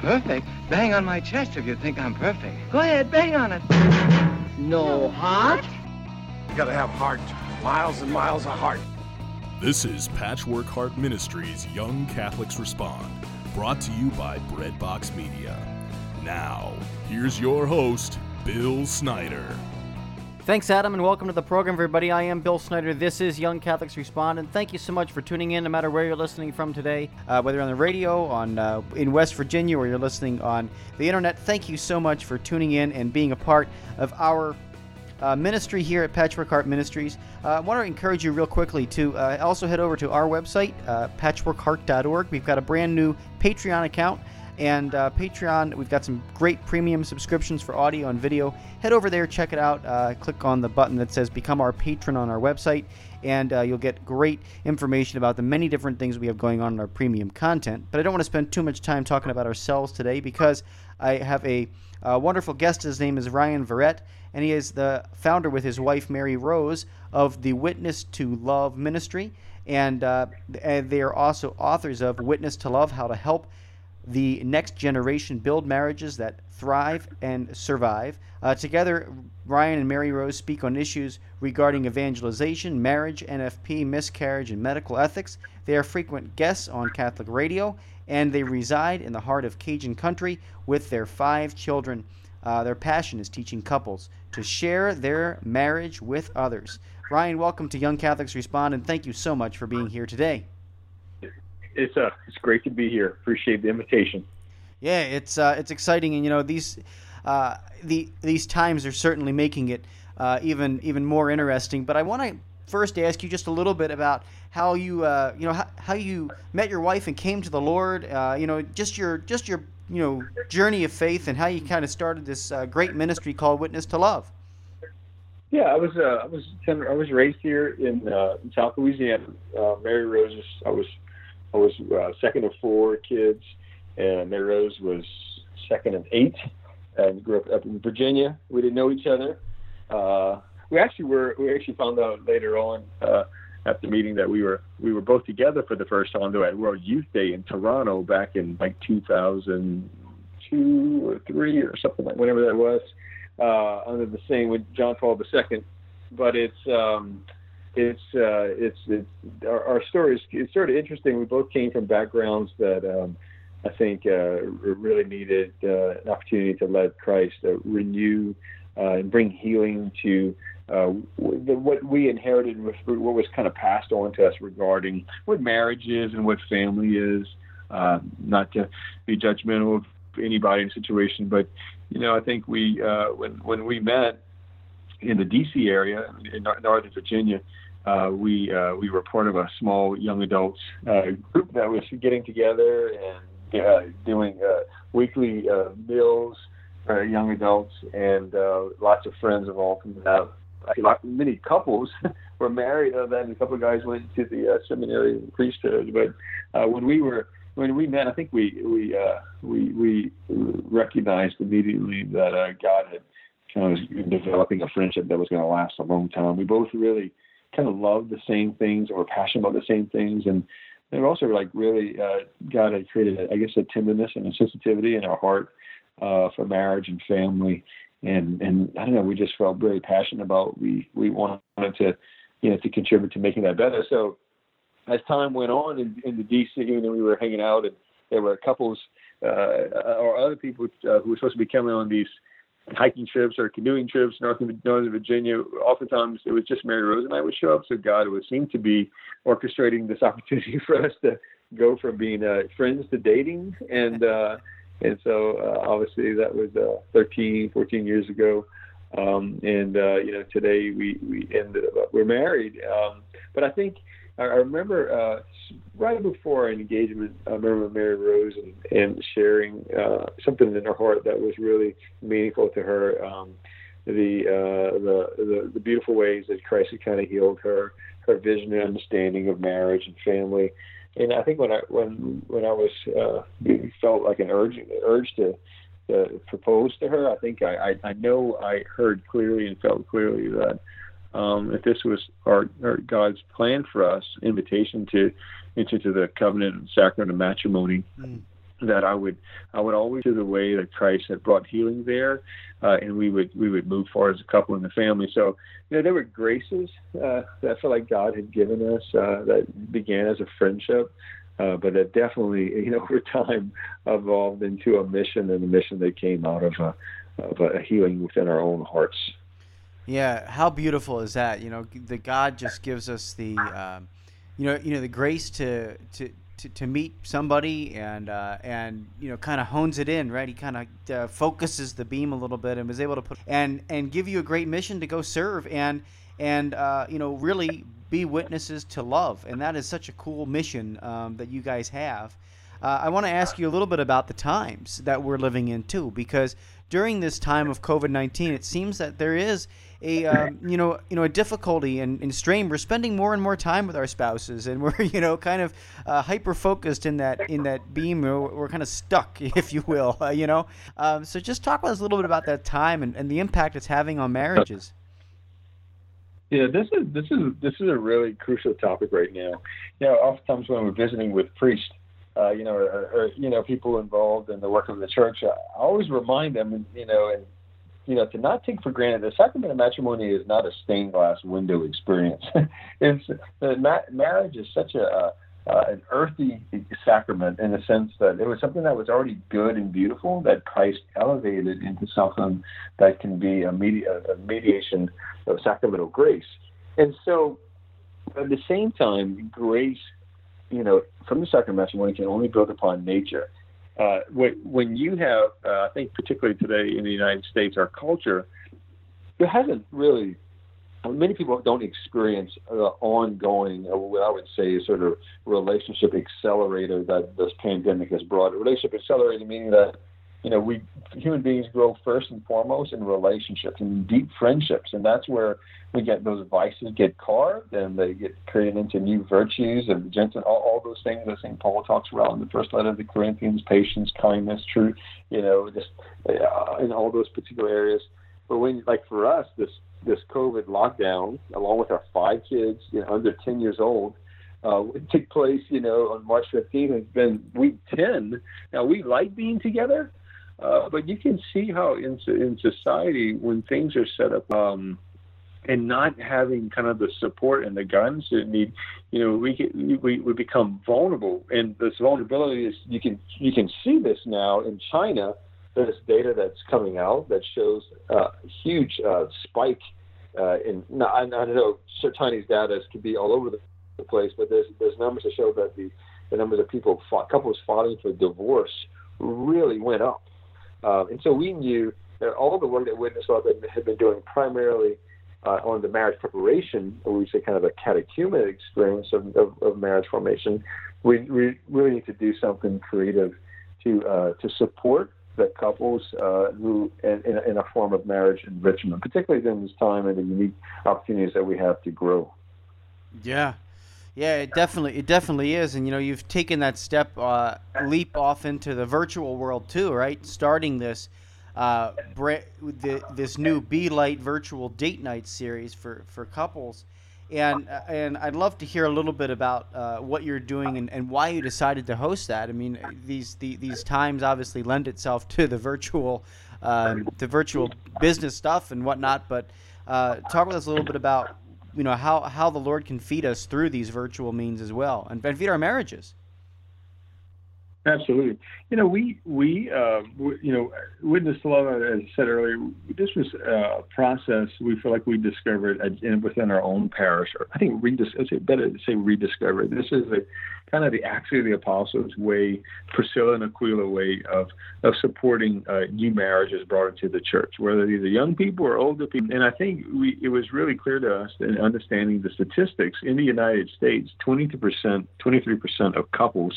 perfect? Bang on my chest if you think I'm perfect. Go ahead, bang on it. No heart? You gotta have heart. Miles and miles of heart. This is Patchwork Heart Ministries Young Catholics Respond, brought to you by Breadbox Media. Now, here's your host, Bill Snyder. Thanks, Adam, and welcome to the program, everybody. I am Bill Snyder. This is Young Catholics Respond, and thank you so much for tuning in, no matter where you're listening from today, uh, whether on the radio, on uh, in West Virginia, or you're listening on the internet. Thank you so much for tuning in and being a part of our uh, ministry here at Patchwork Heart Ministries. Uh, I want to encourage you real quickly to uh, also head over to our website, uh, patchworkheart.org. We've got a brand new Patreon account. And uh, Patreon, we've got some great premium subscriptions for audio and video. Head over there, check it out. Uh, click on the button that says Become Our Patron on our website, and uh, you'll get great information about the many different things we have going on in our premium content. But I don't want to spend too much time talking about ourselves today because I have a, a wonderful guest. His name is Ryan Verrett, and he is the founder with his wife, Mary Rose, of the Witness to Love Ministry. And, uh, and they are also authors of Witness to Love How to Help the next generation build marriages that thrive and survive. Uh, together, Ryan and Mary Rose speak on issues regarding evangelization, marriage, NFP, miscarriage, and medical ethics. They are frequent guests on Catholic radio, and they reside in the heart of Cajun country with their five children. Uh, their passion is teaching couples to share their marriage with others. Ryan, welcome to Young Catholics Respond, and thank you so much for being here today it's uh it's great to be here. Appreciate the invitation. Yeah, it's uh, it's exciting, and you know these uh, the these times are certainly making it uh, even even more interesting. But I want to first ask you just a little bit about how you uh, you know how, how you met your wife and came to the Lord. Uh, you know, just your just your you know journey of faith and how you kind of started this uh, great ministry called Witness to Love. Yeah, I was uh, I was I was raised here in, uh, in South Louisiana. Uh, Mary Rose, I was I was uh, second of four kids, and Mary Rose was second of eight, and grew up up in Virginia. We didn't know each other. Uh, we actually were. We actually found out later on uh, at the meeting that we were we were both together for the first time though at World Youth Day in Toronto back in like 2002 or three or something like whenever that was uh, under the same with John Paul II. But it's um, it's uh, it's it's our, our story is it's sort of interesting. We both came from backgrounds that um, I think uh, really needed uh, an opportunity to let Christ uh, renew uh, and bring healing to uh, the, what we inherited, with, what was kind of passed on to us regarding what marriage is and what family is. Not to be judgmental of anybody in the situation, but you know, I think we uh, when when we met in the D.C. area in Northern Virginia, uh, we uh, we were part of a small young adults uh, group that was getting together and uh, doing uh, weekly uh, meals for young adults, and lots of friends involved in that. Actually, many couples were married. Then a couple of guys went to the seminary and priesthood. But when we were when we met, I think we we we we recognized immediately that God had kind of developing a friendship that was going to last a long time. We both really kind of loved the same things or were passionate about the same things, and they were also like really uh, God had created, I guess, a tenderness and a sensitivity in our heart uh, for marriage and family, and and I don't know, we just felt very passionate about we we wanted to you know to contribute to making that better. So as time went on in, in the DC, know, we were hanging out and there were couples uh, or other people uh, who were supposed to be coming on these hiking trips or canoeing trips north of northern Virginia. Oftentimes it was just Mary Rose and I would show up, so God would seem to be orchestrating this opportunity for us to go from being uh, friends to dating, and uh, and so uh, obviously that was uh, 13, 14 years ago. Um, and uh, you know today we we ended up we're married. Um, but I think I, remember uh, right before our engagement, I remember Mary Rose and, and sharing uh, something in her heart that was really meaningful to her. Um, the, uh, the the the beautiful ways that Christ had kind of healed her, her vision and understanding of marriage and family. And I think when I when when I was uh, felt like an urge urge to to propose to her, I think I, I I know I heard clearly and felt clearly that um, if this was our, our, God's plan for us, invitation to enter into the covenant and sacrament of matrimony, mm. that I would I would always do the way that Christ had brought healing there, uh, and we would we would move forward as a couple in the family. So you know there were graces uh, that I feel like God had given us uh, that began as a friendship, uh, but that definitely you know over time evolved into a mission and a mission that came out of a, of a healing within our own hearts. Yeah, how beautiful is that? You know, the God just gives us the, um, you know, you know, the grace to to to, to meet somebody and uh, and you know kind of hones it in right? He kind of uh, focuses the beam a little bit and was able to put and and give you a great mission to go serve and and uh, you know really be witnesses to love. And that is such a cool mission um, that you guys have. Uh, I want to ask you a little bit about the times that we're living in too because during this time of COVID-19 it seems that there is a um, you know you know a difficulty and, and strain. We're spending more and more time with our spouses, and we're you know kind of uh, hyper focused in that in that beam. We're, we're kind of stuck, if you will. Uh, you know, um, so just talk with us a little bit about that time and, and the impact it's having on marriages. Yeah, this is this is this is a really crucial topic right now. You know, oftentimes when we're visiting with priests, uh, you know, or, or, you know, people involved in the work of the church, I always remind them, you know, and you know, to not take for granted the sacrament of matrimony is not a stained glass window experience. it's ma- marriage is such a uh, an earthy sacrament in the sense that it was something that was already good and beautiful that Christ elevated into something that can be a, media, a mediation of sacramental grace. And so, at the same time, grace, you know, from the sacrament of matrimony can only build upon nature uh, when you have, uh, I think, particularly today in the United States, our culture, there hasn't really. Many people don't experience uh, ongoing, uh, what I would say, is sort of relationship accelerator that this pandemic has brought. Relationship accelerator meaning that you know, we human beings grow first and foremost in relationships and deep friendships, and that's where we get those vices get carved and they get created into new virtues and gentle, all, all those things that St. Paul talks about in the first letter of the Corinthians: patience, kindness, truth. You know, just uh, in all those particular areas. But when, like for us, this this COVID lockdown, along with our five kids you know, under 10 years old, uh, it took place, you know, on March 15th. It's been week 10. Now we like being together, uh, but you can see how in in society when things are set up um, and not having kind of the support and the guidance that need, you know, we get, we we become vulnerable, and this vulnerability is you can you can see this now in China. There's data that's coming out that shows a huge uh, spike uh, in. Now, I, I don't know Chinese data can be all over the place, but there's there's numbers that show that the the numbers of people fought, couples filing for divorce really went up um, and so we knew that all the work that Witness Love had been doing primarily uh, on the marriage preparation, or we say kind of a catechumenate experience of, of, of marriage formation, we, we, really need to do something creative to uh, to support the couples uh, who in, in, in, a form of marriage enrichment, particularly during this time and the unique opportunities that we have to grow. Yeah, yeah, it definitely it definitely is, and you know you've taken that step uh, leap off into the virtual world too, right? Starting this uh, the, this new Be Light virtual date night series for for couples, and uh, and I'd love to hear a little bit about uh, what you're doing and, and why you decided to host that. I mean, these the, these times obviously lend itself to the virtual um, the virtual business stuff and whatnot, but uh, talk with us a little bit about you know how how the Lord can feed us through these virtual means as well, and, and feed our marriages. Absolutely. You know, we we, uh, we you know, witness to love, as I said earlier, this was a process we feel like we discovered within our own parish. Or I think redis- I say better to say rediscovered. This is a kind of the Acts of the Apostles way, Priscilla and Aquila way of of supporting uh, new marriages brought into the church, whether these are young people or older people. And I think we it was really clear to us in understanding the statistics in the United States, 22 percent, 23 percent of couples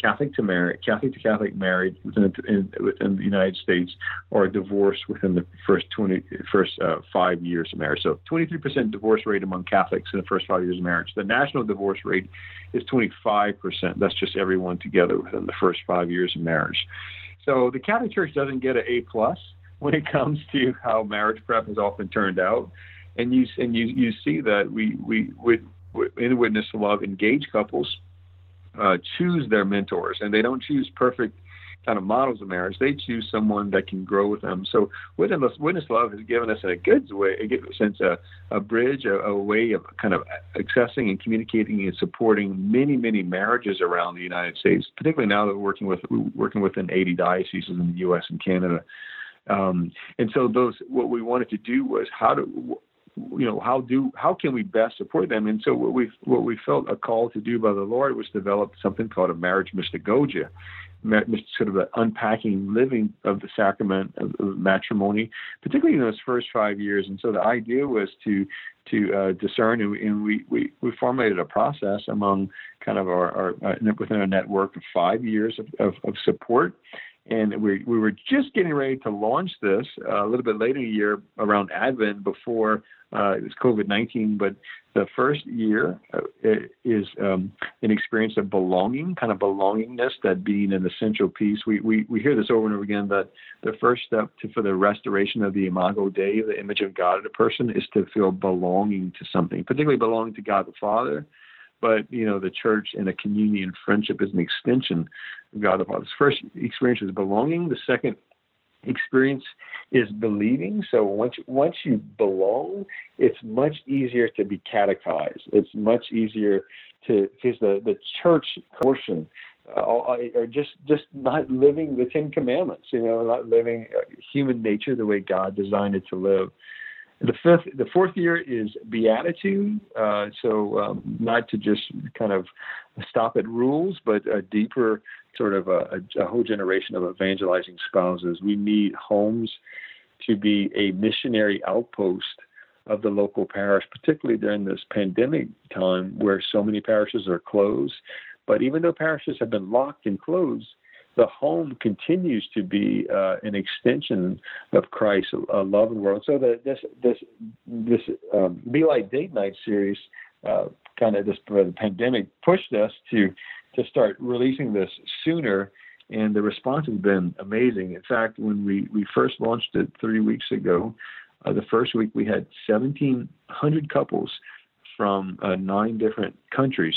Catholic to married, Catholic to Catholic married within in, within the United States are divorced within the first 20 first uh, five years of marriage. So 23% divorce rate among Catholics in the first five years of marriage. The national divorce rate is 25%. That's just everyone together within the first five years of marriage. So the Catholic Church doesn't get an A plus when it comes to how marriage prep has often turned out, and you and you you see that we we would in witness of love engage couples uh, choose their mentors, and they don't choose perfect kind of models of marriage, they choose someone that can grow with them. So witness, witness love has given us in a good way, a good sense, a, a bridge, a, a way of kind of accessing and communicating and supporting many, many marriages around the United States. Particularly now that we're working with working within 80 dioceses in the U.S. and Canada. Um, and so those, what we wanted to do was how to, you know, how do, how can we best support them? And so what we, what we felt a call to do by the Lord was develop something called a marriage mystagogia, sort of an unpacking living of the sacrament of, of, matrimony, particularly in those first five years. And so the idea was to to uh, discern, and, we, and we, we, we formulated a process among kind of our, our uh, within a network of five years of, of, of support and we we were just getting ready to launch this uh, a little bit later in the year around Advent before uh, it was COVID nineteen. But the first year uh, is um, an experience of belonging, kind of belongingness, that being an essential piece. We we we hear this over and over again that the first step to, for the restoration of the imago Dei, the image of God in a person, is to feel belonging to something, particularly belonging to God the Father but you know the church and a community and friendship is an extension of God the Father. First experience is belonging. The second experience is believing. So once once you belong, it's much easier to be catechized. It's much easier to because the the church portion uh, are just just not living the Ten Commandments. You know, not living uh, human nature the way God designed it to live. The fifth, the fourth year is beatitude. Uh, so um, not to just kind of stop at rules, but a deeper sort of a, a, whole generation of evangelizing spouses. We need homes to be a missionary outpost of the local parish, particularly during this pandemic time where so many parishes are closed. But even though parishes have been locked and closed, the home continues to be uh, an extension of Christ's uh, love the world. So that this this this um, Be Light Date Night series, uh, kind of this the pandemic pushed us to to start releasing this sooner, and the response has been amazing. In fact, when we we first launched it three weeks ago, uh, the first week we had 1,700 couples from uh, nine different countries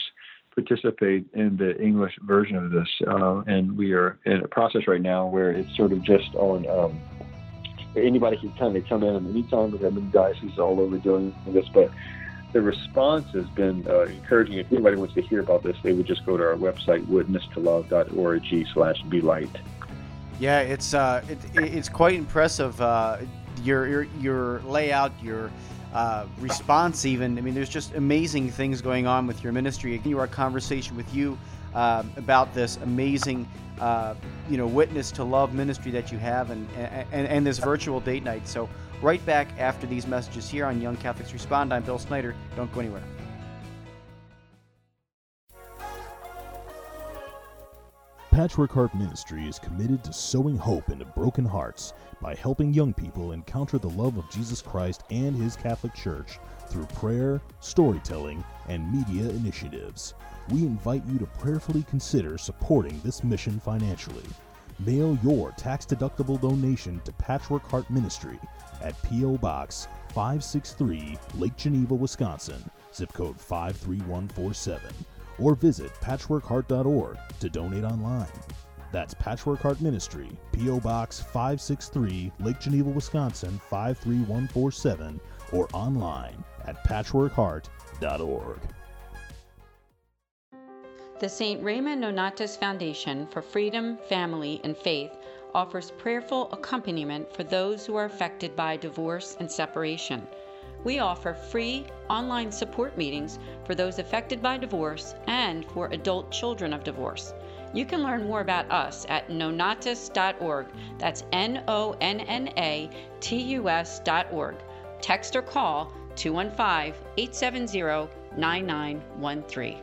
participate in the English version of this, uh, and we are in a process right now where it's sort of just on. Um, anybody can kind of come in at any time. We've had many dioceses all over doing this, but the response has been uh, encouraging. If anybody wants to hear about this, they would just go to our website, witnesstolove.org slash be light. Yeah, it's uh, it, it's quite impressive. Uh, your, your your layout, your uh, response, even. I mean, there's just amazing things going on with your ministry. Continue our conversation with you uh, about this amazing, uh, you know, witness to love ministry that you have, and, and and this virtual date night. So, right back after these messages here on Young Catholics Respond. I'm Bill Snyder. Don't go anywhere. Patchwork Heart Ministry is committed to sowing hope into broken hearts by helping young people encounter the love of Jesus Christ and His Catholic Church through prayer, storytelling, and media initiatives. We invite you to prayerfully consider supporting this mission financially. Mail your tax deductible donation to Patchwork Heart Ministry at P.O. Box 563, Lake Geneva, Wisconsin, zip code 53147 or visit patchworkheart.org to donate online. That's Patchwork Heart Ministry, P.O. Box 563, Lake Geneva, Wisconsin 53147, or online at patchworkheart.org. The St. Raymond Nonnatus Foundation for Freedom, Family, and Faith offers prayerful accompaniment for those who are affected by divorce and separation. We offer free online support meetings for those affected by divorce and for adult children of divorce. You can learn more about us at nonnatus.org. That's N O N N A T U S.org. Text or call 215 870 9913.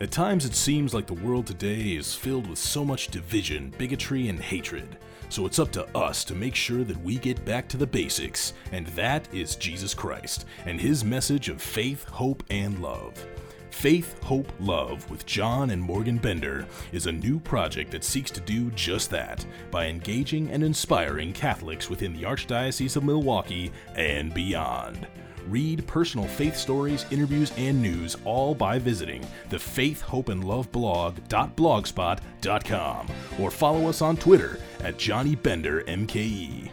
At times, it seems like the world today is filled with so much division, bigotry, and hatred. So it's up to us to make sure that we get back to the basics, and that is Jesus Christ and his message of faith, hope, and love. Faith, Hope, Love with John and Morgan Bender is a new project that seeks to do just that by engaging and inspiring Catholics within the Archdiocese of Milwaukee and beyond. Read personal faith stories, interviews, and news all by visiting the Faith, Hope, and Love blog.blogspot.com or follow us on Twitter at Johnny Bender MKE.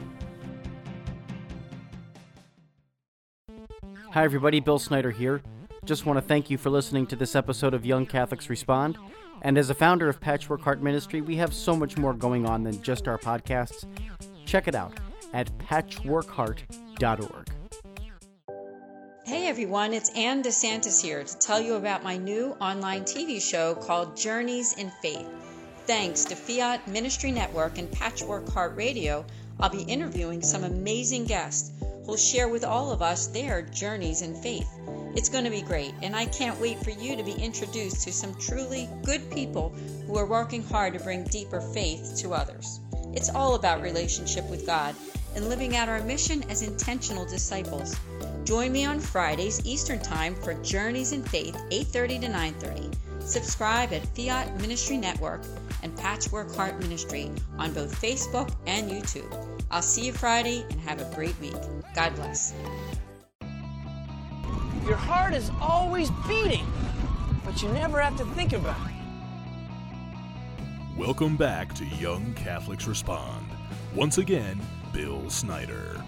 Hi, everybody. Bill Snyder here. Just want to thank you for listening to this episode of Young Catholics Respond. And as a founder of Patchwork Heart Ministry, we have so much more going on than just our podcasts. Check it out at patchworkheart.org. Hey everyone, it's Ann DeSantis here to tell you about my new online TV show called Journeys in Faith. Thanks to Fiat Ministry Network and Patchwork Heart Radio, I'll be interviewing some amazing guests who'll share with all of us their journeys in faith. It's going to be great, and I can't wait for you to be introduced to some truly good people who are working hard to bring deeper faith to others. It's all about relationship with God and living out our mission as intentional disciples. Join me on Fridays Eastern Time for Journeys in Faith, 8:30 to 9:30. Subscribe at Fiat Ministry Network and Patchwork Heart Ministry on both Facebook and YouTube. I'll see you Friday and have a great week. God bless. Your heart is always beating, but you never have to think about it. Welcome back to Young Catholics Respond. Once again, Bill Snyder.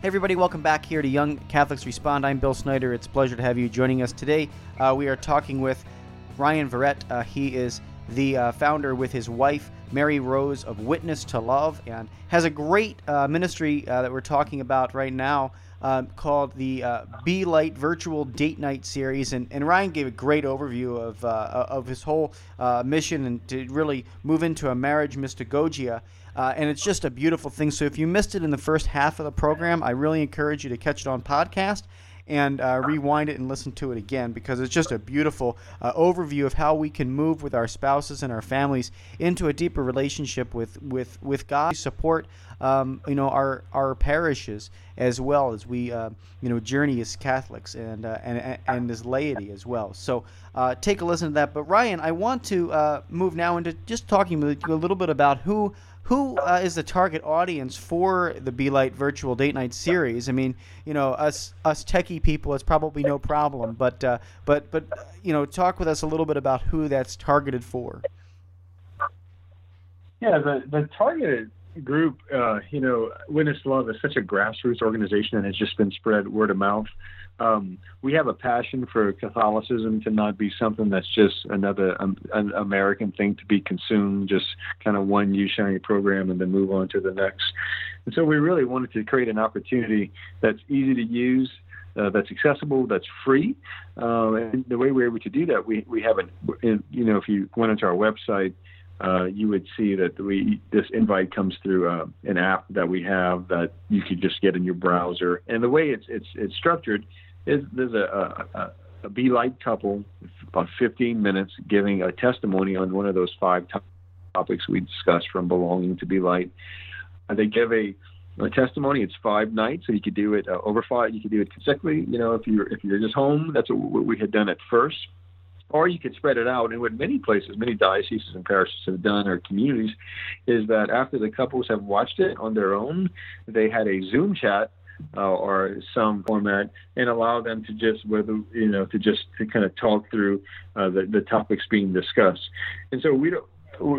Hey, everybody, welcome back here to Young Catholics Respond. I'm Bill Snyder. It's a pleasure to have you joining us today. Uh, we are talking with Ryan Verrett. Uh, he is the uh, founder with his wife, Mary Rose, of Witness to Love, and has a great uh, ministry uh, that we're talking about right now um, called the uh, Be Light Virtual Date Night Series. And, and Ryan gave a great overview of, of his whole mission and to really move into a marriage mystagogia. Uh, and it's just a beautiful thing. So if you missed it in the first half of the program, I really encourage you to catch it on podcast and uh, rewind it and listen to it again because it's just a beautiful uh, overview of how we can move with our spouses and our families into a deeper relationship with with with God. Support, um, you know, our our parishes as well as we, uh, you know, journey as Catholics and uh, and and as laity as well. So uh, take a listen to that. But Ryan, I want to uh, move now into just talking a little bit about who who uh, is the target audience for the Be Light Virtual Date Night series? I mean, you know, us us techie people, it's probably no problem, but uh, but but you know, talk with us a little bit about who that's targeted for. Yeah, the the targeted group, uh, you know, Witness Love is such a grassroots organization and has just been spread word of mouth. Um, we have a passion for Catholicism to not be something that's just another um, an American thing to be consumed, just kind of one use shiny program and then move on to the next. And so we really wanted to create an opportunity that's easy to use, uh, that's accessible, that's free. Uh, and the way we're able to do that, we we have an, you know, if you went into our website. Uh, you would see that we this invite comes through uh, an app that we have that you could just get in your browser. And the way it's it's it's structured is there's a, a, a Be Light couple, about 15 minutes, giving a testimony on one of those five topics we discussed from belonging to Be Light. And they give a, a testimony. It's five nights, so you could do it uh, over five. You could do it consecutively. You know, if you're if you're just home, that's what we had done at first. Or you could spread it out. And what many places, many dioceses and parishes have done, or communities, is that after the couples have watched it on their own, they had a Zoom chat uh, or some format and allow them to just whether you know to just to kind of talk through uh, the the topics being discussed. And so we don't.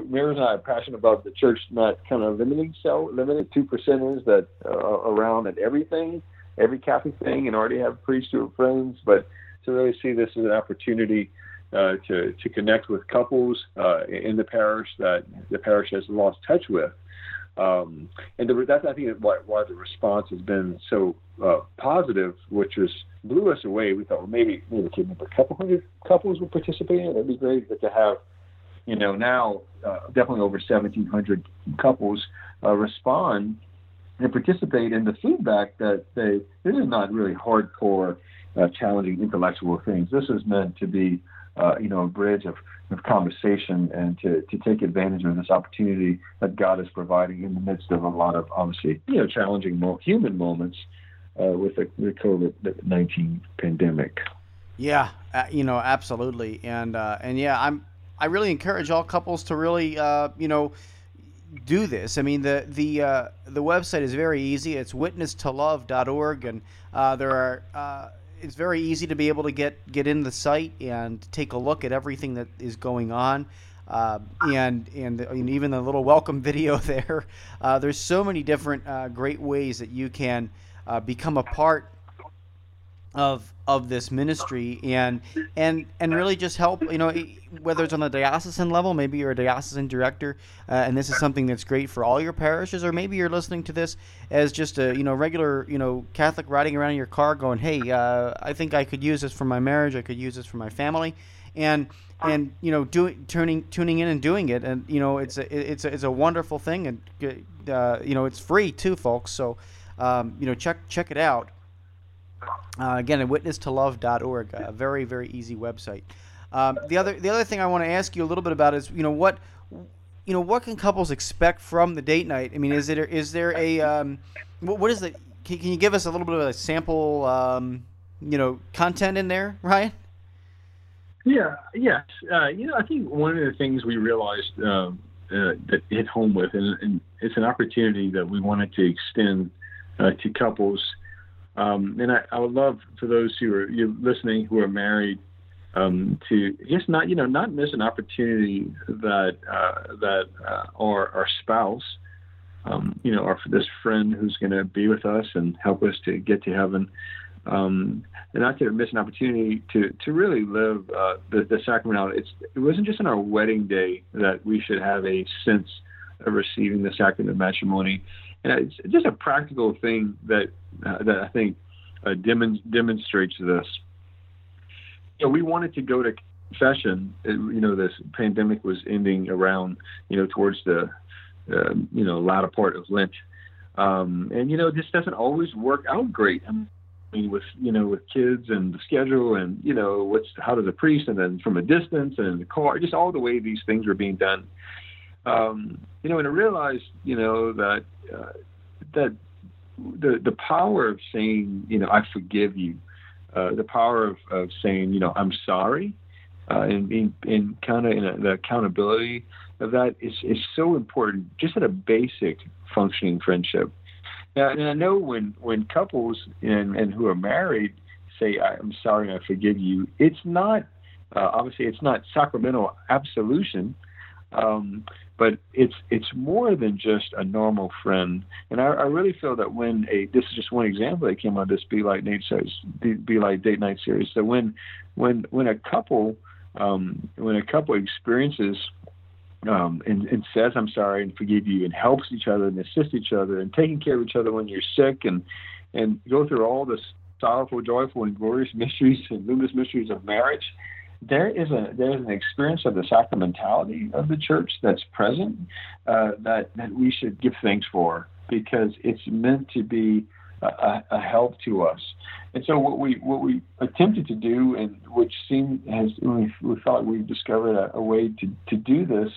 Mary's and I are passionate about the church not kind of limiting so limited to percentages that uh, around at everything, every Catholic thing, and already have who are friends, but to really see this as an opportunity uh, to to connect with couples uh, in the parish that the parish has lost touch with, um, and the, that's I think why, why the response has been so uh, positive, which was blew us away. We thought well, maybe maybe a couple hundred couples would participate. That'd be great, but to have you know now uh, definitely over 1,700 couples uh, respond and participate in the feedback that they this is not really hardcore uh, challenging intellectual things. This is meant to be uh, you know, a bridge of, of conversation and to, to take advantage of this opportunity that God is providing in the midst of a lot of obviously, you know, challenging mo- human moments uh, with the, the COVID 19 pandemic. Yeah, uh, you know, absolutely, and uh, and yeah, I'm I really encourage all couples to really uh, you know do this. I mean, the the uh, the website is very easy. It's witnesstolove.org, and uh, there are. Uh, it's very easy to be able to get get in the site and take a look at everything that is going on. Uh, and, and and even the little welcome video there. Uh, there's so many different uh, great ways that you can uh, become a part of of this ministry and and and really just help you know whether it's on the diocesan level maybe you're a diocesan director uh, and this is something that's great for all your parishes or maybe you're listening to this as just a you know regular you know catholic riding around in your car going hey uh, i think i could use this for my marriage i could use this for my family and and you know doing tuning tuning in and doing it and you know it's a it's a, it's a wonderful thing and uh, you know it's free too folks so um, you know check check it out uh, again, at witnesstolove.org, a very very easy website. Um, the other the other thing I want to ask you a little bit about is you know what you know what can couples expect from the date night? I mean, is it is there a um, what, what is the can, can, you give us a little bit of a sample um, you know content in there, Ryan? Yeah, yes. Uh, you know, I think one of the things we realized uh, uh, that hit home with, and, and, it's an opportunity that we wanted to extend uh, to couples um, and I, I, would love for those who are you listening who are married um, to just not you know not miss an opportunity that uh, that uh, our our spouse um, you know our this friend who's going to be with us and help us to get to heaven um, and not to miss an opportunity to to really live uh, the, the sacrament out. It's it wasn't just on our wedding day that we should have a sense of receiving the sacrament of matrimony and it's just a practical thing that uh, that I think uh, dem- demonstrates this. You know, we wanted to go to confession. You know, this pandemic was ending around you know towards the uh, you know latter part of Lent, um, and you know this doesn't always work out great. I mean, with you know with kids and the schedule and you know what's how does a priest and then from a distance and the car just all the way these things are being done um, you know, and I realized, you know, that uh, that the the power of saying, you know, I forgive you, uh, the power of, of saying, you know, I'm sorry, uh, and being in kind of in the accountability of that is is so important, just at a basic functioning friendship. Now, and I know when when couples and and who are married say, I'm sorry I forgive you, it's not uh, obviously it's not sacramental absolution. Um, but it's it's more than just a normal friend. And I, I really feel that when a this is just one example that came on this Be Like Nate series, Be Like Date Night series. So when when when a couple um, when a couple experiences um, and, and says I'm sorry and forgive you and helps each other and assists each other and taking care of each other when you're sick and and go through all the sorrowful, joyful, and glorious mysteries and luminous mysteries of marriage there is a there is an experience of the sacramentality of the church that's present uh, that that we should give thanks for because it's meant to be a, a, help to us. And so what we what we attempted to do, and which seemed has we, we thought we discovered a, a, way to, to do this,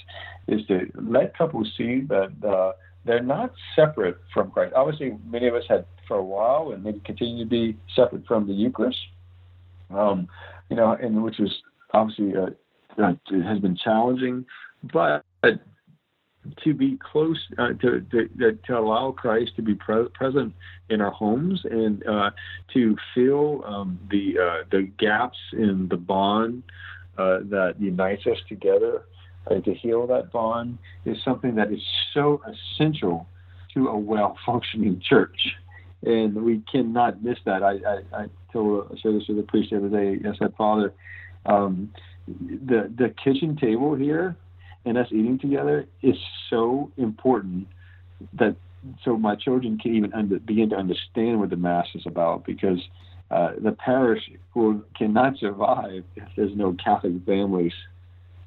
is to let couples see that uh, they're not separate from Christ. Obviously, many of us had for a while, and maybe continue to be separate from the Eucharist. Um, you know, and which was obviously uh, uh, it has been challenging, but to be close uh, to, to, to allow Christ to be pre- present in our homes and uh, to fill um, the uh, the gaps in the bond uh, that unites us together and to heal that bond is something that is so essential to a well functioning church. And we cannot miss that. I, I, I told I shared this with the priest the other day. I said, Father, um, the the kitchen table here and us eating together is so important that so my children can even under, begin to understand what the mass is about because uh, the parish will, cannot survive if there's no Catholic families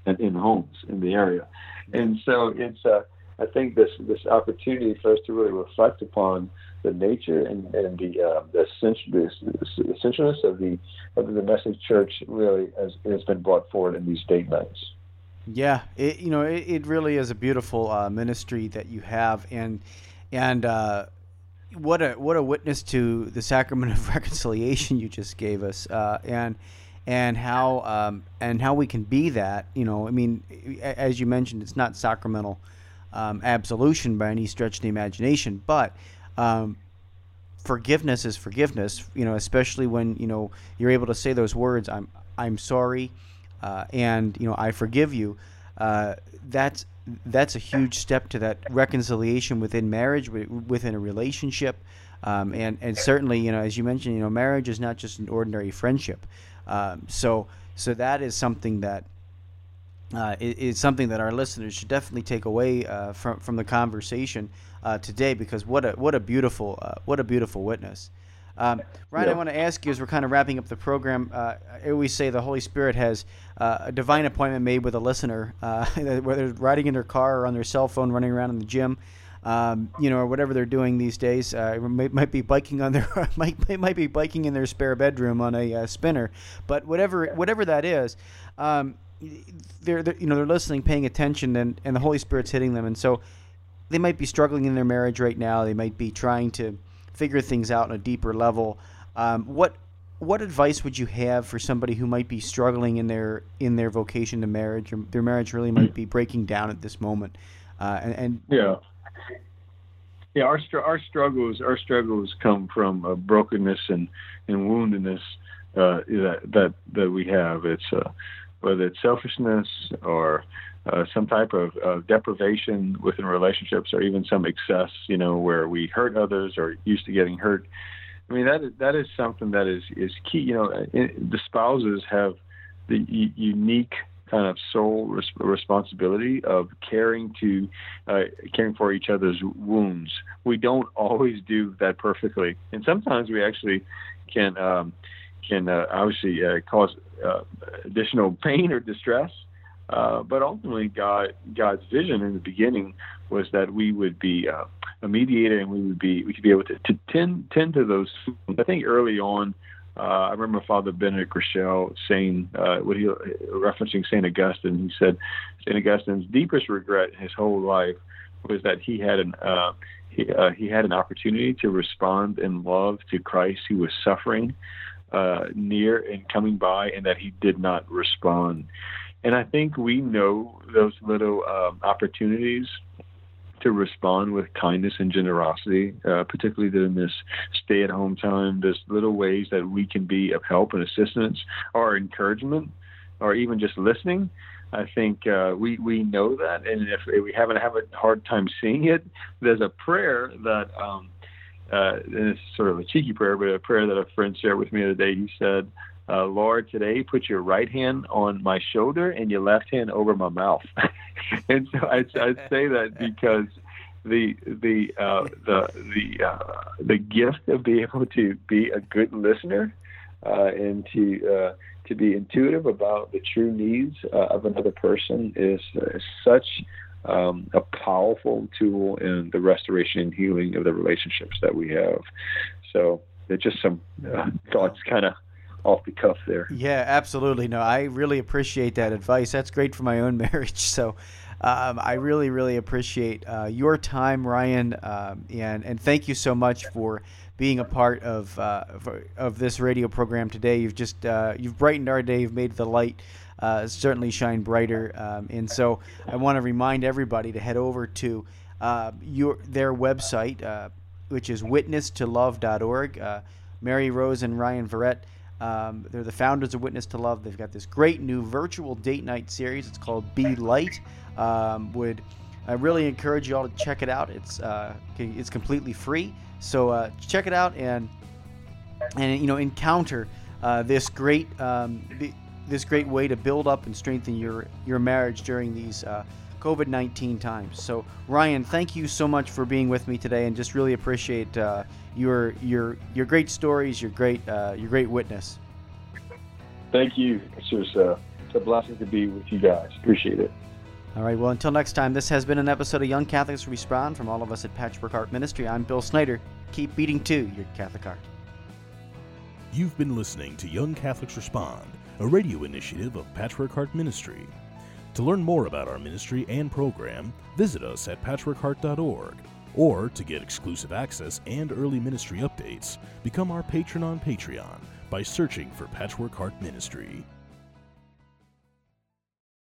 in, in homes in the area, and so it's uh, I think this this opportunity for us to really reflect upon the nature and, and the uh, the, essential, the essentialness of the of the message church really has, has been brought forward in these nights. Yeah, it, you know, it, it really is a beautiful uh, ministry that you have, and and uh, what a what a witness to the sacrament of reconciliation you just gave us, uh, and and how um, and how we can be that. You know, I mean, as you mentioned, it's not sacramental um, absolution by any stretch of the imagination, but um, forgiveness is forgiveness. You know, especially when you know you're able to say those words, "I'm I'm sorry," uh, and you know, "I forgive you." Uh, that's that's a huge step to that reconciliation within marriage, within a relationship. Um, and and certainly, you know, as you mentioned, you know, marriage is not just an ordinary friendship. Um, so so that is something that uh, is, something that our listeners should definitely take away uh, from from the conversation uh, today because what a what a beautiful uh, what a beautiful witness. Um, Ryan, I want to ask you as we're kind of wrapping up the program. Uh, I always say the Holy Spirit has uh, a divine appointment made with a listener, whether riding in their car or on their cell phone, running around in the gym um, you know, or whatever they're doing these days. Uh, might, might be biking on their might might be biking in their spare bedroom on a uh, spinner, but whatever whatever that is, um, they're, they're, you know they're listening, paying attention, and and the Holy Spirit's hitting them, and so they might be struggling in their marriage right now. They might be trying to figure things out on a deeper level. Um, what what advice would you have for somebody who might be struggling in their in their vocation to marriage or their marriage really might be breaking down at this moment uh, and, and, yeah yeah, our our struggles our struggles come from uh, brokenness and and woundedness uh, that that that we have. It's uh, whether it's selfishness or uh, some type of uh, deprivation within relationships, or even some excess, you know, where we hurt others or used to getting hurt. I mean, that is, that is something that is is key. You know, the spouses have the unique kind of sole res- responsibility of caring to uh, caring for each other's wounds. We don't always do that perfectly, and sometimes we actually can um, can uh, obviously uh, cause uh, additional pain or distress. Uh, but ultimately, God God's vision in the beginning was that we would be uh, a mediator and we would be we could be able to, to tend tend to those. I think early on uh, I remember Father Benedict Groeschel saying, what he referencing Saint Augustine. He said, Saint Augustine's deepest regret in his whole life was that he had an he, he had an opportunity to respond in love to Christ who was suffering uh, near and coming by, and that he did not respond. And I think we know those little um, opportunities to respond with kindness and generosity, uh, particularly during this stay at home time. There's little ways that we can be of help and assistance or encouragement or even just listening. I think uh, we we know that, and if we haven't have a hard time seeing it, there's a prayer that, um, uh, and it's sort of a cheeky prayer, but a prayer that a friend shared with me the other day. He said, uh, Lord, today put your right hand on my shoulder and your left hand over my mouth. and so I, I say that because the the uh, the the uh, the gift of being able to be a good listener uh, and to uh, to be intuitive about the true needs uh, of another person is, is such um, a powerful tool in the restoration and healing of the relationships that we have. So, just some uh, thoughts, kind of off the cuff there. Yeah, absolutely. No, I really appreciate that advice. That's great for my own marriage. So um, I really, really appreciate uh, your time, Ryan, um, and and thank you so much for being a part of uh, of this radio program today. You've just uh, you've brightened our day. You've made the light uh, certainly shine brighter. Um, and so I want to remind everybody to head over to uh, your their website, uh, which is witnesstolove.org. Mary Rose and Ryan Verrett um, they're the founders of Witness to Love. They've got this great new virtual date night series. It's called Be Light. Um, would I really encourage you all to check it out? It's uh, it's completely free, so uh, check it out and and you know encounter uh, this great um, this great way to build up and strengthen your your marriage during these uh, COVID 19 times. So, Ryan, thank you so much for being with me today and just really appreciate uh, your, your, your great stories, your great, uh, your great witness. Thank you. It's just uh, it's a blessing to be with you guys. Appreciate it. All right. Well, until next time, this has been an episode of Young Catholics Respond from all of us at Patchwork Heart Ministry. I'm Bill Snyder. Keep beating to your Catholic heart. You've been listening to Young Catholics Respond, a radio initiative of Patchwork Heart Ministry. To learn more about our ministry and program, visit us at patchworkheart.org. Or to get exclusive access and early ministry updates, become our patron on Patreon by searching for Patchwork Heart Ministry.